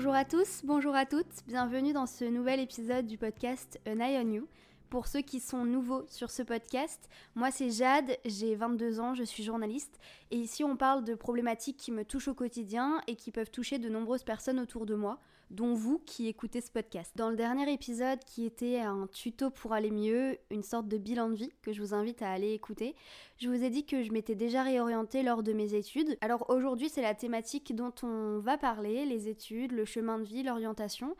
Bonjour à tous, bonjour à toutes, bienvenue dans ce nouvel épisode du podcast An Eye on You. Pour ceux qui sont nouveaux sur ce podcast, moi c'est Jade, j'ai 22 ans, je suis journaliste et ici on parle de problématiques qui me touchent au quotidien et qui peuvent toucher de nombreuses personnes autour de moi, dont vous qui écoutez ce podcast. Dans le dernier épisode qui était un tuto pour aller mieux, une sorte de bilan de vie que je vous invite à aller écouter, je vous ai dit que je m'étais déjà réorientée lors de mes études. Alors aujourd'hui c'est la thématique dont on va parler, les études, le chemin de vie, l'orientation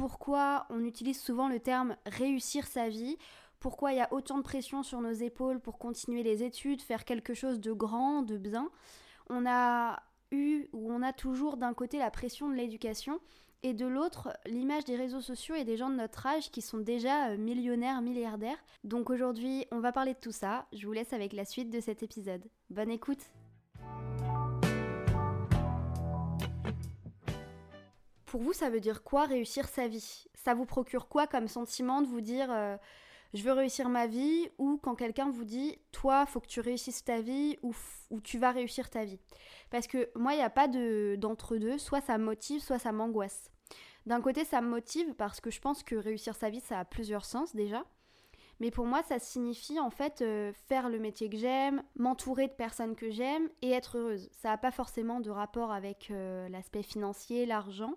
pourquoi on utilise souvent le terme réussir sa vie, pourquoi il y a autant de pression sur nos épaules pour continuer les études, faire quelque chose de grand, de bien. On a eu ou on a toujours d'un côté la pression de l'éducation et de l'autre l'image des réseaux sociaux et des gens de notre âge qui sont déjà euh, millionnaires, milliardaires. Donc aujourd'hui on va parler de tout ça, je vous laisse avec la suite de cet épisode. Bonne écoute Pour vous, ça veut dire quoi réussir sa vie? Ça vous procure quoi comme sentiment de vous dire euh, je veux réussir ma vie ou quand quelqu'un vous dit toi, faut que tu réussisses ta vie ou, ou tu vas réussir ta vie? Parce que moi, il n'y a pas d'entre-deux, soit ça me motive, soit ça m'angoisse. D'un côté, ça me motive parce que je pense que réussir sa vie, ça a plusieurs sens déjà. Mais pour moi, ça signifie en fait euh, faire le métier que j'aime, m'entourer de personnes que j'aime et être heureuse. Ça n'a pas forcément de rapport avec euh, l'aspect financier, l'argent,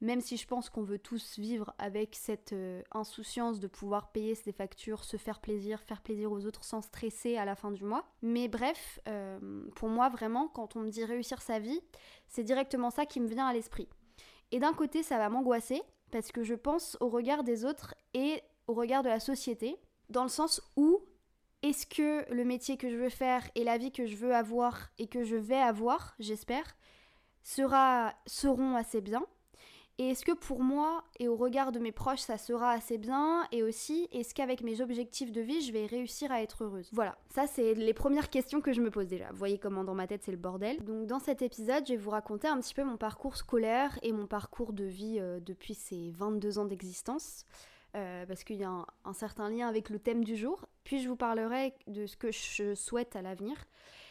même si je pense qu'on veut tous vivre avec cette euh, insouciance de pouvoir payer ses factures, se faire plaisir, faire plaisir aux autres sans stresser à la fin du mois. Mais bref, pour moi vraiment, quand on me dit réussir sa vie, c'est directement ça qui me vient à l'esprit. Et d'un côté, ça va m'angoisser parce que je pense au regard des autres et au regard de la société dans le sens où est-ce que le métier que je veux faire et la vie que je veux avoir et que je vais avoir, j'espère, sera, seront assez bien Et est-ce que pour moi et au regard de mes proches, ça sera assez bien Et aussi, est-ce qu'avec mes objectifs de vie, je vais réussir à être heureuse? Voilà, ça c'est les premières questions que je me pose déjà. Vous voyez comment dans ma tête c'est le bordel. Donc dans cet épisode, je vais vous raconter un petit peu mon parcours scolaire et mon parcours de vie euh, depuis ces 22 ans d'existence. Euh, parce qu'il y a un, certain lien avec le thème du jour. Puis je vous parlerai de ce que je souhaite à l'avenir.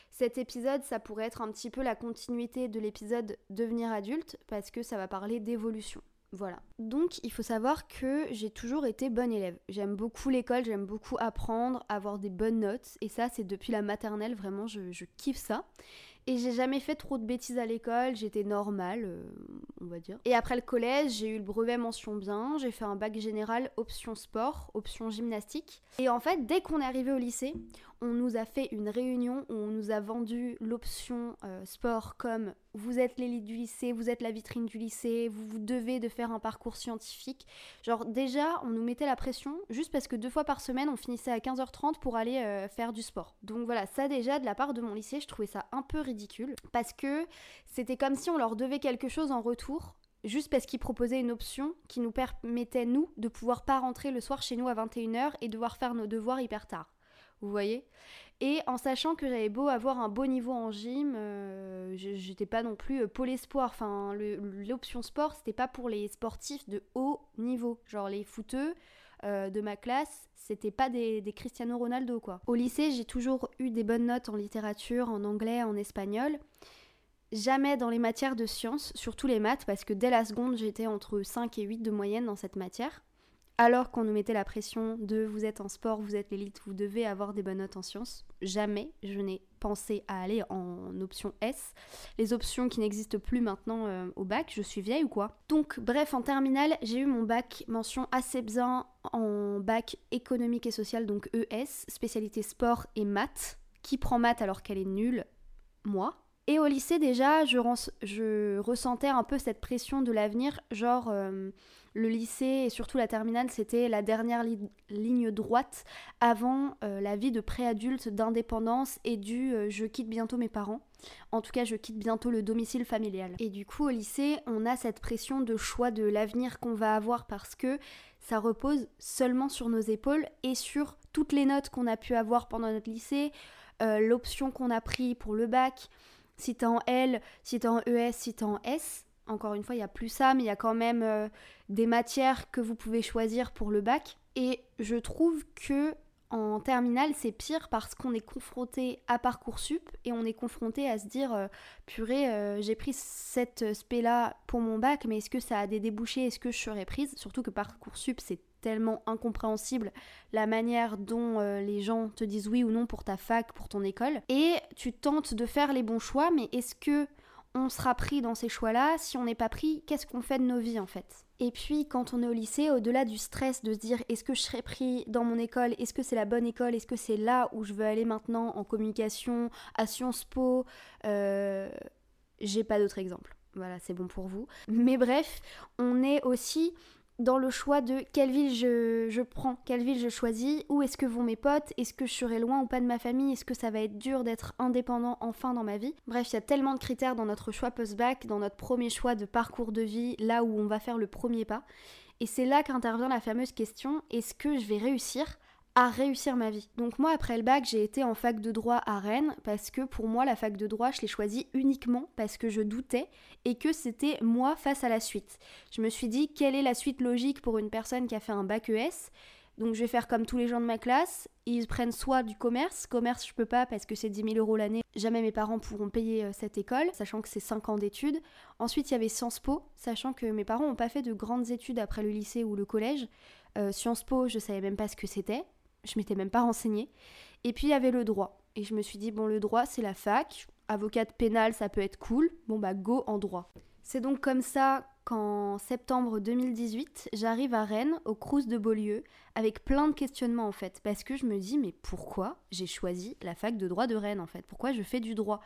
Cet épisode, ça pourrait être un petit peu la continuité de l'épisode Devenir adulte, parce que ça va parler d'évolution. Voilà. Donc il faut savoir que j'ai toujours été bonne élève. J'aime beaucoup l'école, j'aime beaucoup apprendre, avoir des bonnes notes. Et ça, c'est depuis la maternelle, vraiment, je, kiffe ça. Et j'ai jamais fait trop de bêtises à l'école, j'étais normale, euh, on va dire. Et après le collège, j'ai eu le brevet mention bien, j'ai fait un bac général option sport, option gymnastique. Et en fait, dès qu'on est arrivé au lycée, on nous a fait une réunion où on nous a vendu l'option euh, sport comme vous êtes l'élite du lycée, vous êtes la vitrine du lycée, vous vous devez de faire un parcours scientifique. Genre déjà, on nous mettait la pression juste parce que deux fois par semaine, on finissait à 15h30 pour aller euh, faire du sport. Donc voilà, ça déjà, de la part de mon lycée, je trouvais ça un peu ridicule parce que c'était comme si on leur devait quelque chose en retour juste parce qu'ils proposaient une option qui nous permettait, nous, de pouvoir pas rentrer le soir chez nous à 21h et devoir faire nos devoirs hyper tard. Vous voyez Et en sachant que j'avais beau avoir un beau niveau en gym, euh, j'étais pas non plus euh, pôle espoir. Enfin, l'option sport, c'était pas pour les sportifs de haut niveau. Genre les footeux euh, de ma classe, c'était pas des, des Cristiano Ronaldo, quoi. Au lycée, j'ai toujours eu des bonnes notes en littérature, en anglais, en espagnol. Jamais dans les matières de sciences, surtout les maths, parce que dès la seconde, j'étais entre 5 et 8 de moyenne dans cette matière alors qu'on nous mettait la pression de vous êtes en sport, vous êtes l'élite, vous devez avoir des bonnes notes en sciences. Jamais je n'ai pensé à aller en option S. Les options qui n'existent plus maintenant euh, au bac, je suis vieille ou quoi? Donc bref, en terminale, j'ai eu mon bac mention assez bien en bac économique et social, donc ES, spécialité sport et maths. Qui prend maths alors qu'elle est nulle Moi. Et au lycée déjà, je, ressentais un peu cette pression de l'avenir, genre euh, le lycée et surtout la terminale, c'était la dernière ligne droite avant euh, la vie de préadulte, d'indépendance et du euh, je quitte bientôt mes parents. En tout cas, je quitte bientôt le domicile familial. Et du coup, au lycée, on a cette pression de choix de l'avenir qu'on va avoir parce que ça repose seulement sur nos épaules et sur toutes les notes qu'on a pu avoir pendant notre lycée, l'option qu'on a pris pour le bac si t'es en L, si t'es en ES, si t'es en S. Encore une fois, il n'y a plus ça, mais il y a quand même euh, des matières que vous pouvez choisir pour le bac. Et je trouve que En terminale, c'est pire parce qu'on est confronté à Parcoursup et on est confronté à se dire euh, purée, euh, j'ai pris cette spé-là pour mon bac, mais est-ce que ça a des débouchés? Est-ce que je serais prise? Surtout que Parcoursup, c'est tellement incompréhensible la manière dont euh, les gens te disent oui ou non pour ta fac, pour ton école. Et tu tentes de faire les bons choix, mais est-ce que on sera pris dans ces choix-là? Si on n'est pas pris, qu'est-ce qu'on fait de nos vies en fait? Et puis quand on est au lycée, au-delà du stress de se dire est-ce que je serai pris dans mon école? Est-ce que c'est la bonne école? Est-ce que c'est là où je veux aller maintenant en communication, à Sciences Po? Euh, J'ai pas d'autres exemples. Voilà, c'est bon pour vous. Mais bref, on est aussi dans le choix de quelle ville je, prends, quelle ville je choisis, où est-ce que vont mes potes, est-ce que je serai loin ou pas de ma famille, est-ce que ça va être dur d'être indépendant enfin dans ma vie. Bref, il y a tellement de critères dans notre choix post-bac, dans notre premier choix de parcours de vie, là où on va faire le premier pas. Et c'est là qu'intervient la fameuse question, est-ce que je vais réussir à réussir ma vie. Donc moi, après le bac, j'ai été en fac de droit à Rennes parce que pour moi, la fac de droit, je l'ai choisie uniquement parce que je doutais et que c'était moi face à la suite. Je me suis dit, quelle est la suite logique pour une personne qui a fait un bac ES donc je vais faire comme tous les gens de ma classe, ils prennent soit du commerce, commerce je peux pas parce que c'est 10 000 euros l'année, jamais mes parents pourront payer euh, cette école, sachant que c'est 5 ans d'études. Ensuite il y avait Sciences Po, sachant que mes parents n'ont pas fait de grandes études après le lycée ou le collège. Euh, Sciences Po je savais même pas ce que c'était, je m'étais même pas renseignée. Et puis il y avait le droit. Et je me suis dit, bon, le droit, c'est la fac. Avocate pénale, ça peut être cool. Bon, bah, go en droit. C'est donc comme ça qu'en septembre 2018, j'arrive à Rennes, au Crous de Beaulieu, avec plein de questionnements en fait. Parce que je me dis, mais pourquoi j'ai choisi la fac de droit de Rennes en fait? Pourquoi je fais du droit?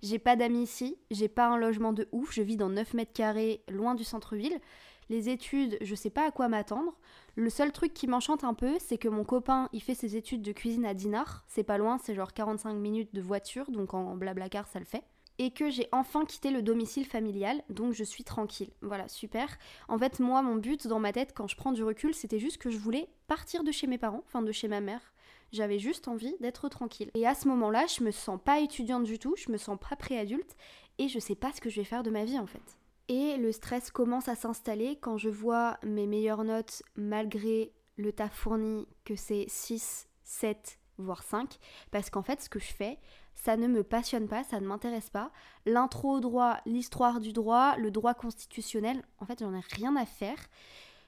J'ai pas d'amis ici, j'ai pas un logement de ouf, je vis dans 9 mètres carrés, loin du centre-ville. Les études, je sais pas à quoi m'attendre. Le seul truc qui m'enchante un peu, c'est que mon copain, il fait ses études de cuisine à Dinard. C'est pas loin, c'est genre 45 minutes de voiture, donc en blablacar, ça le fait. Et que j'ai enfin quitté le domicile familial, donc je suis tranquille. Voilà, super. En fait, moi, mon but dans ma tête, quand je prends du recul, c'était juste que je voulais partir de chez mes parents, enfin de chez ma mère. J'avais juste envie d'être tranquille. Et à ce moment-là, je me sens pas étudiante du tout, je me sens pas préadulte, et je sais pas ce que je vais faire de ma vie en fait. Et le stress commence à s'installer quand je vois mes meilleures notes malgré le taf fourni que c'est 6, 7, voire 5. Parce qu'en fait, ce que je fais, ça ne me passionne pas, ça ne m'intéresse pas. L'intro au droit, l'histoire du droit, le droit constitutionnel, en fait, j'en ai rien à faire.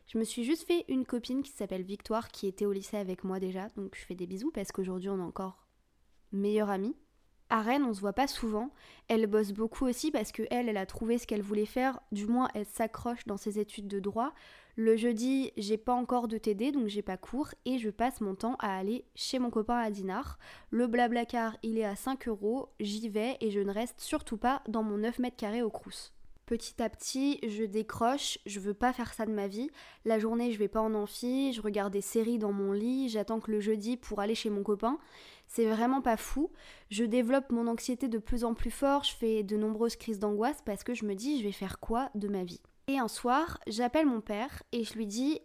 Je me suis juste fait une copine qui s'appelle Victoire qui était au lycée avec moi déjà, donc je fais des bisous parce qu'aujourd'hui on est encore meilleure amie. À Rennes, on se voit pas souvent. Elle bosse beaucoup aussi parce que elle, a trouvé ce qu'elle voulait faire. Du moins, elle s'accroche dans ses études de droit. Le jeudi, j'ai pas encore de TD, donc j'ai pas cours et je passe mon temps à aller chez mon copain à Dinard. Le blablacar, il est à 5 euros. J'y vais et je ne reste surtout pas dans mon 9 mètres carrés au Crous. Petit à petit, je décroche, je veux pas faire ça de ma vie. La journée, je vais pas en amphi, je regarde des séries dans mon lit, j'attends que le jeudi pour aller chez mon copain. C'est vraiment pas fou. Je développe mon anxiété de plus en plus fort, je fais de nombreuses crises d'angoisse parce que je me dis je vais faire quoi de ma vie? Et un soir, j'appelle mon père et je lui dis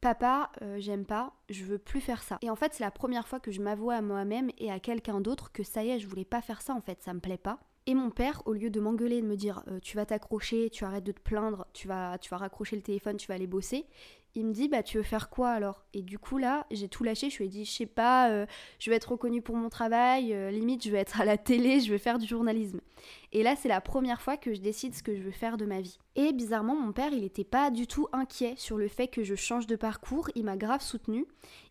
Papa, euh, j'aime pas, je veux plus faire ça. Et en fait, c'est la première fois que je m'avoue à moi-même et à quelqu'un d'autre que ça y est, je voulais pas faire ça en fait, ça me plaît pas. Et mon père, au lieu de m'engueuler et de me dire euh, tu vas t'accrocher, tu arrêtes de te plaindre, tu vas, tu vas raccrocher le téléphone, tu vas aller bosser, il me dit bah tu veux faire quoi alors? Et du coup là, j'ai tout lâché, je lui ai dit je sais pas, euh, je vais être reconnue pour mon travail, euh, limite je vais être à la télé, je vais faire du journalisme. Et là, c'est la première fois que je décide ce que je veux faire de ma vie. Et bizarrement, mon père, il n'était pas du tout inquiet sur le fait que je change de parcours, il m'a grave soutenu.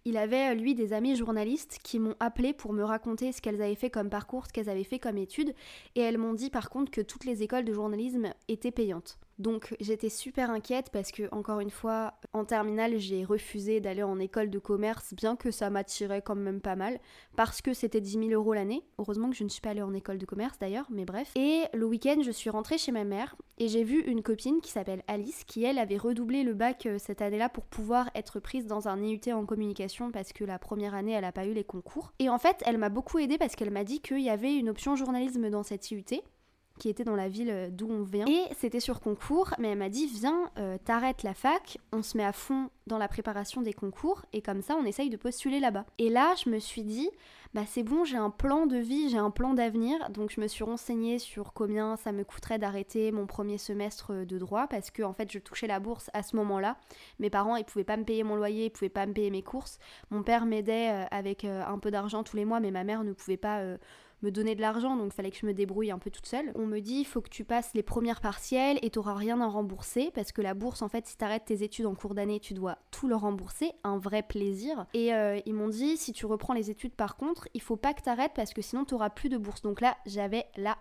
Il avait lui des amis journalistes qui m'ont appelé pour me raconter ce qu'elles avaient fait comme parcours, ce qu'elles avaient fait comme études et elles m'ont dit par contre que toutes les écoles de journalisme étaient payantes. Donc j'étais super inquiète parce que encore une fois en terminale j'ai refusé d'aller en école de commerce bien que ça m'attirait quand même pas mal parce que c'était 10 000 euros l'année. Heureusement que je ne suis pas allée en école de commerce d'ailleurs mais bref. Et le week-end je suis rentrée chez ma mère et j'ai vu une copine qui s'appelle Alice qui elle avait redoublé le bac euh, cette année-là pour pouvoir être prise dans un IUT en communication parce que la première année elle a pas eu les concours. Et en fait elle m'a beaucoup aidée parce qu'elle m'a dit qu'il y avait une option journalisme dans cette IUT qui était dans la ville euh, d'où on vient. Et c'était sur concours, mais elle m'a dit viens, euh, t'arrêtes la fac, on se met à fond dans la préparation des concours, et comme ça on essaye de postuler là-bas. Et là, je me suis dit, bah c'est bon, j'ai un plan de vie, j'ai un plan d'avenir, donc je me suis renseignée sur combien ça me coûterait d'arrêter mon premier semestre de droit, parce que en fait je touchais la bourse à ce moment-là. Mes parents, ils pouvaient pas me payer mon loyer, ils pouvaient pas me payer mes courses. Mon père m'aidait euh, avec un peu d'argent tous les mois, mais ma mère ne pouvait pas me donner de l'argent, donc il fallait que je me débrouille un peu toute seule. On me dit, il faut que tu passes les premières partielles et tu n'auras rien à rembourser, parce que la bourse, en fait, si tu arrêtes tes études en cours d'année, tu dois tout le rembourser, un vrai plaisir. Et euh, ils m'ont dit, si tu reprends les études par contre, il faut pas que tu arrêtes parce que sinon tu n'auras plus de bourse. Donc là, j'avais la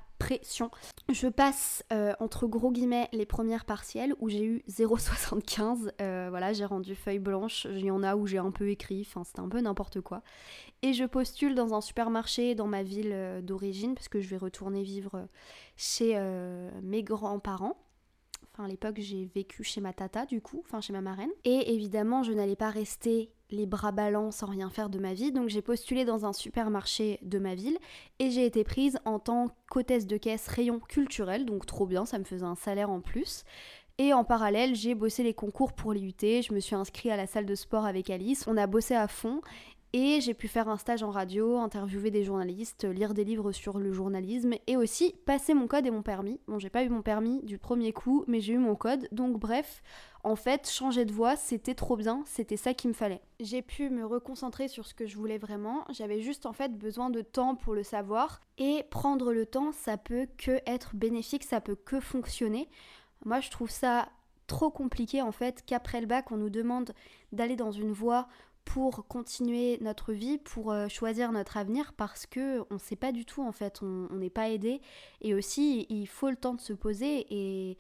Je passe euh, entre gros guillemets les premières partielles où j'ai eu 0,75. Euh, voilà, j'ai rendu feuille blanche. Il y en a où j'ai un peu écrit. Enfin, c'était un peu n'importe quoi. Et je postule dans un supermarché dans ma ville euh, d'origine parce que je vais retourner vivre chez mes grands-parents. Enfin, à l'époque, j'ai vécu chez ma tata, du coup, enfin chez ma marraine. Et évidemment, je n'allais pas rester les bras ballants sans rien faire de ma vie. Donc, j'ai postulé dans un supermarché de ma ville et j'ai été prise en tant qu'hôtesse de caisse rayon culturel. Donc, trop bien, ça me faisait un salaire en plus. Et en parallèle, j'ai bossé les concours pour l'IUT. Je me suis inscrite à la salle de sport avec Alice. On a bossé à fond et j'ai pu faire un stage en radio, interviewer des journalistes, lire des livres sur le journalisme et aussi passer mon code et mon permis. Bon, j'ai pas eu mon permis du premier coup, mais j'ai eu mon code. Donc bref, en fait, changer de voie, c'était trop bien, c'était ça qu'il me fallait. J'ai pu me reconcentrer sur ce que je voulais vraiment. J'avais juste en fait besoin de temps pour le savoir et prendre le temps, ça peut que être bénéfique, ça peut que fonctionner. Moi, je trouve ça trop compliqué en fait qu'après le bac, on nous demande d'aller dans une voie pour continuer notre vie, pour euh, choisir notre avenir, parce que on ne sait pas du tout en fait, on n'est pas aidé. Et aussi, il faut le temps de se poser et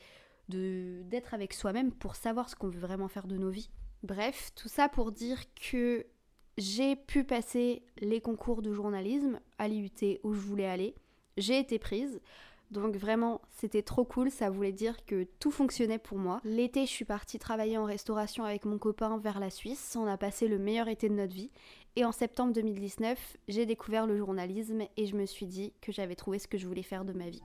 de d'être avec soi-même pour savoir ce qu'on veut vraiment faire de nos vies. Bref, tout ça pour dire que j'ai pu passer les concours de journalisme à l'IUT où je voulais aller. J'ai été prise. Donc vraiment, c'était trop cool, ça voulait dire que tout fonctionnait pour moi. L'été, je suis partie travailler en restauration avec mon copain vers la Suisse. On a passé le meilleur été de notre vie. Et en septembre 2019, j'ai découvert le journalisme et je me suis dit que j'avais trouvé ce que je voulais faire de ma vie.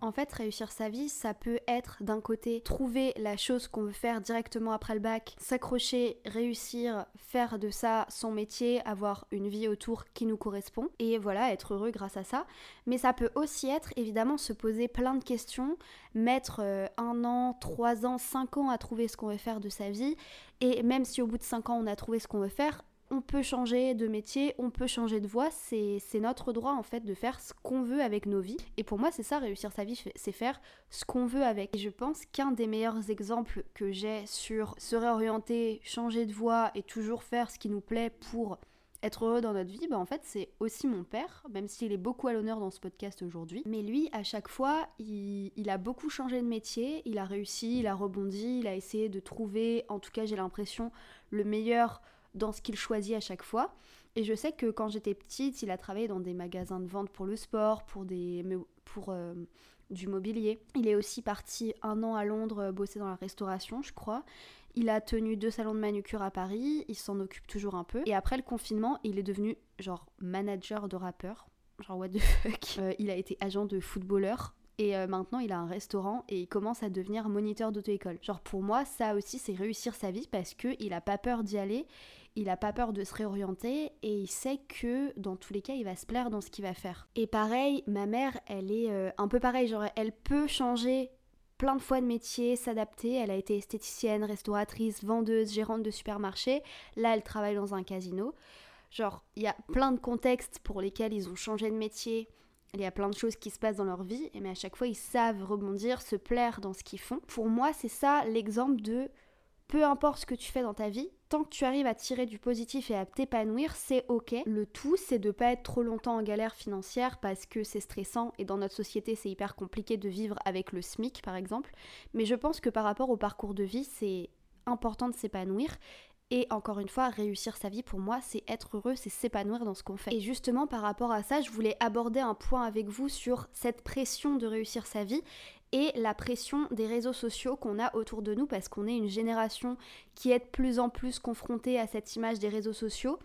En fait, réussir sa vie, ça peut être d'un côté trouver la chose qu'on veut faire directement après le bac, s'accrocher, réussir, faire de ça son métier, avoir une vie autour qui nous correspond et voilà, être heureux grâce à ça. Mais ça peut aussi être évidemment se poser plein de questions, mettre euh, un an, trois ans, cinq ans à trouver ce qu'on veut faire de sa vie et même si au bout de cinq ans on a trouvé ce qu'on veut faire, on peut changer de métier, on peut changer de voie, c'est notre droit en fait de faire ce qu'on veut avec nos vies. Et pour moi, c'est ça, réussir sa vie, c'est faire ce qu'on veut avec. Et je pense qu'un des meilleurs exemples que j'ai sur se réorienter, changer de voie et toujours faire ce qui nous plaît pour être heureux dans notre vie, bah en fait c'est aussi mon père, même s'il est beaucoup à l'honneur dans ce podcast aujourd'hui. Mais lui, à chaque fois, il, il, a beaucoup changé de métier, il a réussi, il a rebondi, il a essayé de trouver, en tout cas j'ai l'impression, le meilleur dans ce qu'il choisit à chaque fois. Et je sais que quand j'étais petite, il a travaillé dans des magasins de vente pour le sport, pour, des, pour euh, du mobilier. Il est aussi parti un an à Londres euh, bosser dans la restauration, je crois. Il a tenu deux salons de manucure à Paris, il s'en occupe toujours un peu. Et après le confinement, il est devenu genre manager de rappeur. Genre what the fuck. Euh, il a été agent de footballeur. Et maintenant, il a un restaurant et il commence à devenir moniteur d'auto-école. Genre, pour moi, ça aussi, c'est réussir sa vie parce qu'il a pas peur d'y aller il a pas peur de se réorienter et il sait que dans tous les cas il va se plaire dans ce qu'il va faire. Et pareil, ma mère, elle est euh, un peu pareil, genre elle peut changer plein de fois de métier, s'adapter. Elle a été esthéticienne, restauratrice, vendeuse, gérante de supermarché. Là, elle travaille dans un casino. Genre, il y a plein de contextes pour lesquels ils ont changé de métier. Il y a plein de choses qui se passent dans leur vie, mais à chaque fois, ils savent rebondir, se plaire dans ce qu'ils font. Pour moi, c'est ça l'exemple de peu importe ce que tu fais dans ta vie, tant que tu arrives à tirer du positif et à t'épanouir, c'est ok. Le tout, c'est de pas être trop longtemps en galère financière parce que c'est stressant et dans notre société, c'est hyper compliqué de vivre avec le SMIC par exemple. Mais je pense que par rapport au parcours de vie, c'est important de s'épanouir. Et encore une fois, réussir sa vie pour moi, c'est être heureux, c'est s'épanouir dans ce qu'on fait. Et justement, par rapport à ça, je voulais aborder un point avec vous sur cette pression de réussir sa vie et la pression des réseaux sociaux qu'on a autour de nous parce qu'on est une génération qui est de plus en plus confrontée à cette image des réseaux sociaux.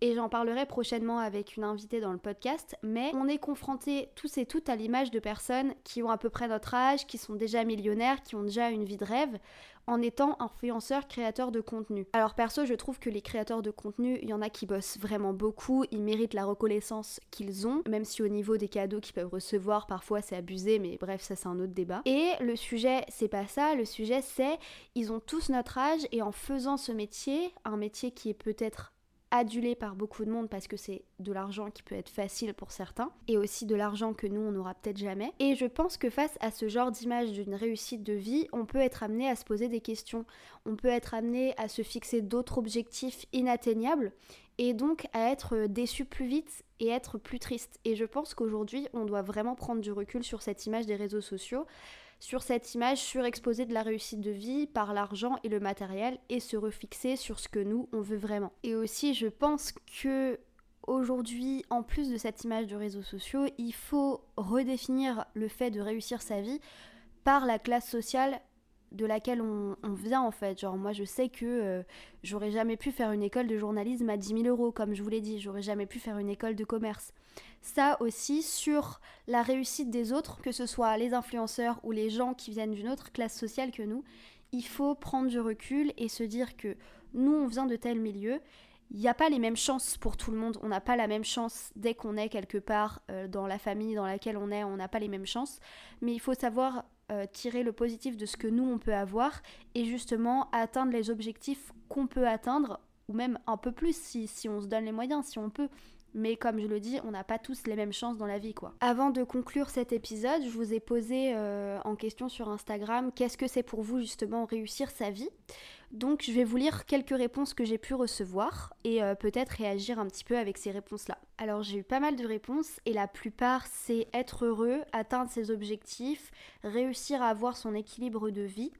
et j'en parlerai prochainement avec une invitée dans le podcast, mais on est confrontés tous et toutes à l'image de personnes qui ont à peu près notre âge, qui sont déjà millionnaires, qui ont déjà une vie de rêve, en étant influenceurs, créateurs de contenu. Alors perso, je trouve que les créateurs de contenu, il y en a qui bossent vraiment beaucoup, ils méritent la reconnaissance qu'ils ont, même si au niveau des cadeaux qu'ils peuvent recevoir, parfois c'est abusé, mais bref, ça c'est un autre débat. Et le sujet, c'est pas ça, le sujet c'est, ils ont tous notre âge et en faisant ce métier, un métier qui est peut-être adulé par beaucoup de monde parce que c'est de l'argent qui peut être facile pour certains et aussi de l'argent que nous on n'aura peut-être jamais. Et je pense que face à ce genre d'image d'une réussite de vie, on peut être amené à se poser des questions, on peut être amené à se fixer d'autres objectifs inatteignables et donc à être déçu plus vite et être plus triste. Et je pense qu'aujourd'hui, on doit vraiment prendre du recul sur cette image des réseaux sociaux sur cette image surexposée de la réussite de vie par l'argent et le matériel et se refixer sur ce que nous on veut vraiment. Et aussi je pense que aujourd'hui, en plus de cette image de réseaux sociaux, il faut redéfinir le fait de réussir sa vie par la classe sociale de laquelle on, vient en fait. Genre moi je sais que euh, j'aurais jamais pu faire une école de journalisme à 10 000 euros comme je vous l'ai dit, j'aurais jamais pu faire une école de commerce. Ça aussi sur la réussite des autres, que ce soit les influenceurs ou les gens qui viennent d'une autre classe sociale que nous, il faut prendre du recul et se dire que nous on vient de tel milieu il n'y a pas les mêmes chances pour tout le monde. On n'a pas la même chance dès qu'on est quelque part euh, dans la famille dans laquelle on est. On n'a pas les mêmes chances. Mais il faut savoir euh, tirer le positif de ce que nous on peut avoir et justement atteindre les objectifs qu'on peut atteindre ou même un peu plus si, on se donne les moyens, si on peut. Mais comme je le dis, on n'a pas tous les mêmes chances dans la vie, quoi. Avant de conclure cet épisode, je vous ai posé euh, en question sur Instagram qu'est-ce que c'est pour vous justement réussir sa vie? Donc je vais vous lire quelques réponses que j'ai pu recevoir et euh, peut-être réagir un petit peu avec ces réponses-là. Alors j'ai eu pas mal de réponses et la plupart c'est être heureux, atteindre ses objectifs, réussir à avoir son équilibre de vie,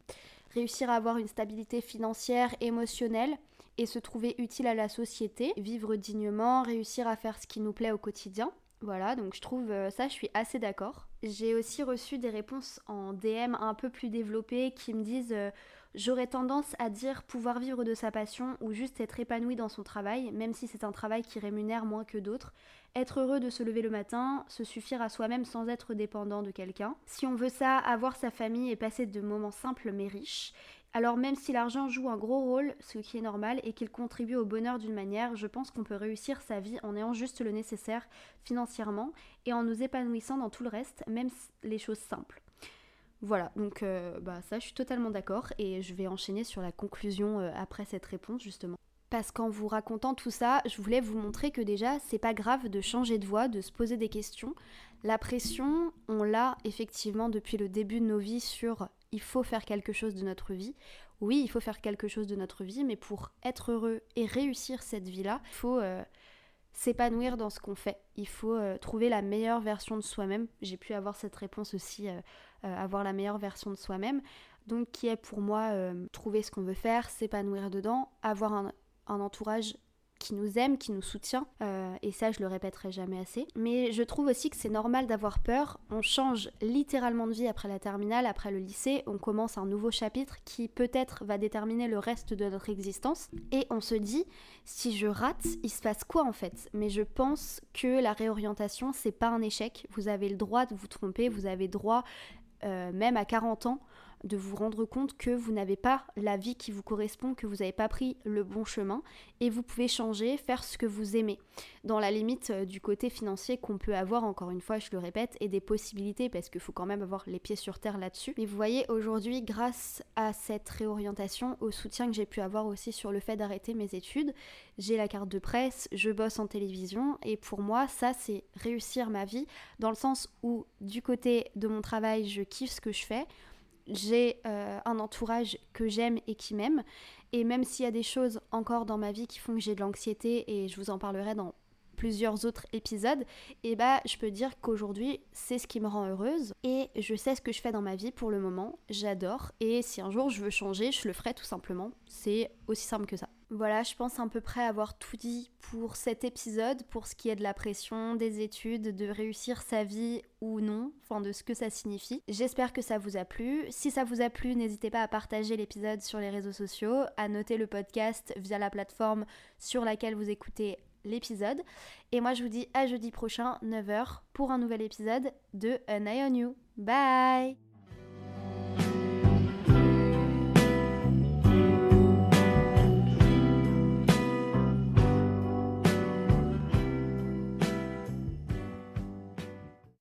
réussir à avoir une stabilité financière, émotionnelle et se trouver utile à la société, vivre dignement, réussir à faire ce qui nous plaît au quotidien. Voilà, donc je trouve euh, ça, je suis assez d'accord. J'ai aussi reçu des réponses en DM un peu plus développées qui me disent euh, J'aurais tendance à dire pouvoir vivre de sa passion ou juste être épanoui dans son travail, même si c'est un travail qui rémunère moins que d'autres. Être heureux de se lever le matin, se suffire à soi-même sans être dépendant de quelqu'un. Si on veut ça, avoir sa famille et passer de moments simples mais riches. Alors même si l'argent joue un gros rôle, ce qui est normal, et qu'il contribue au bonheur d'une manière, je pense qu'on peut réussir sa vie en ayant juste le nécessaire financièrement et en nous épanouissant dans tout le reste, même les choses simples. Voilà, donc euh, bah, ça je suis totalement d'accord et je vais enchaîner sur la conclusion euh, après cette réponse justement. Parce qu'en vous racontant tout ça, je voulais vous montrer que déjà c'est pas grave de changer de voix, de se poser des questions. La pression, on l'a effectivement depuis le début de nos vies sur il faut faire quelque chose de notre vie. Oui, il faut faire quelque chose de notre vie, mais pour être heureux et réussir cette vie-là, il faut euh, s'épanouir dans ce qu'on fait. Il faut trouver la meilleure version de soi-même. J'ai pu avoir cette réponse aussi avoir la meilleure version de soi-même. Donc qui est pour moi euh, trouver ce qu'on veut faire, s'épanouir dedans, avoir un, entourage qui nous aime, qui nous soutient, euh, et ça je le répéterai jamais assez. Mais je trouve aussi que c'est normal d'avoir peur. On change littéralement de vie après la terminale, après le lycée, on commence un nouveau chapitre qui peut-être va déterminer le reste de notre existence. Et on se dit, si je rate, il se passe quoi en fait? Mais je pense que la réorientation, c'est pas un échec. Vous avez le droit de vous tromper, vous avez droit euh, même à 40 ans, de vous rendre compte que vous n'avez pas la vie qui vous correspond, que vous n'avez pas pris le bon chemin et vous pouvez changer, faire ce que vous aimez, dans la limite euh, du côté financier qu'on peut avoir, encore une fois, je le répète, et des possibilités parce qu'il faut quand même avoir les pieds sur terre là-dessus. Mais vous voyez, aujourd'hui, grâce à cette réorientation, au soutien que j'ai pu avoir aussi sur le fait d'arrêter mes études, j'ai la carte de presse, je bosse en télévision et pour moi, ça c'est réussir ma vie dans le sens où du côté de mon travail, je kiffe ce que je fais j'ai euh, un entourage que j'aime et qui m'aime. Et même s'il y a des choses encore dans ma vie qui font que j'ai de l'anxiété, et je vous en parlerai dans plusieurs autres épisodes, et bah je peux dire qu'aujourd'hui c'est ce qui me rend heureuse et je sais ce que je fais dans ma vie pour le moment, j'adore et si un jour je veux changer, je le ferai tout simplement. C'est aussi simple que ça. Voilà, je pense à peu près avoir tout dit pour cet épisode, pour ce qui est de la pression, des études, de réussir sa vie ou non, enfin de ce que ça signifie. J'espère que ça vous a plu. Si ça vous a plu, n'hésitez pas à partager l'épisode sur les réseaux sociaux, à noter le podcast via la plateforme sur laquelle vous écoutez l'épisode. Et moi, je vous dis à jeudi prochain, 9h, pour un nouvel épisode de An Eye on You. Bye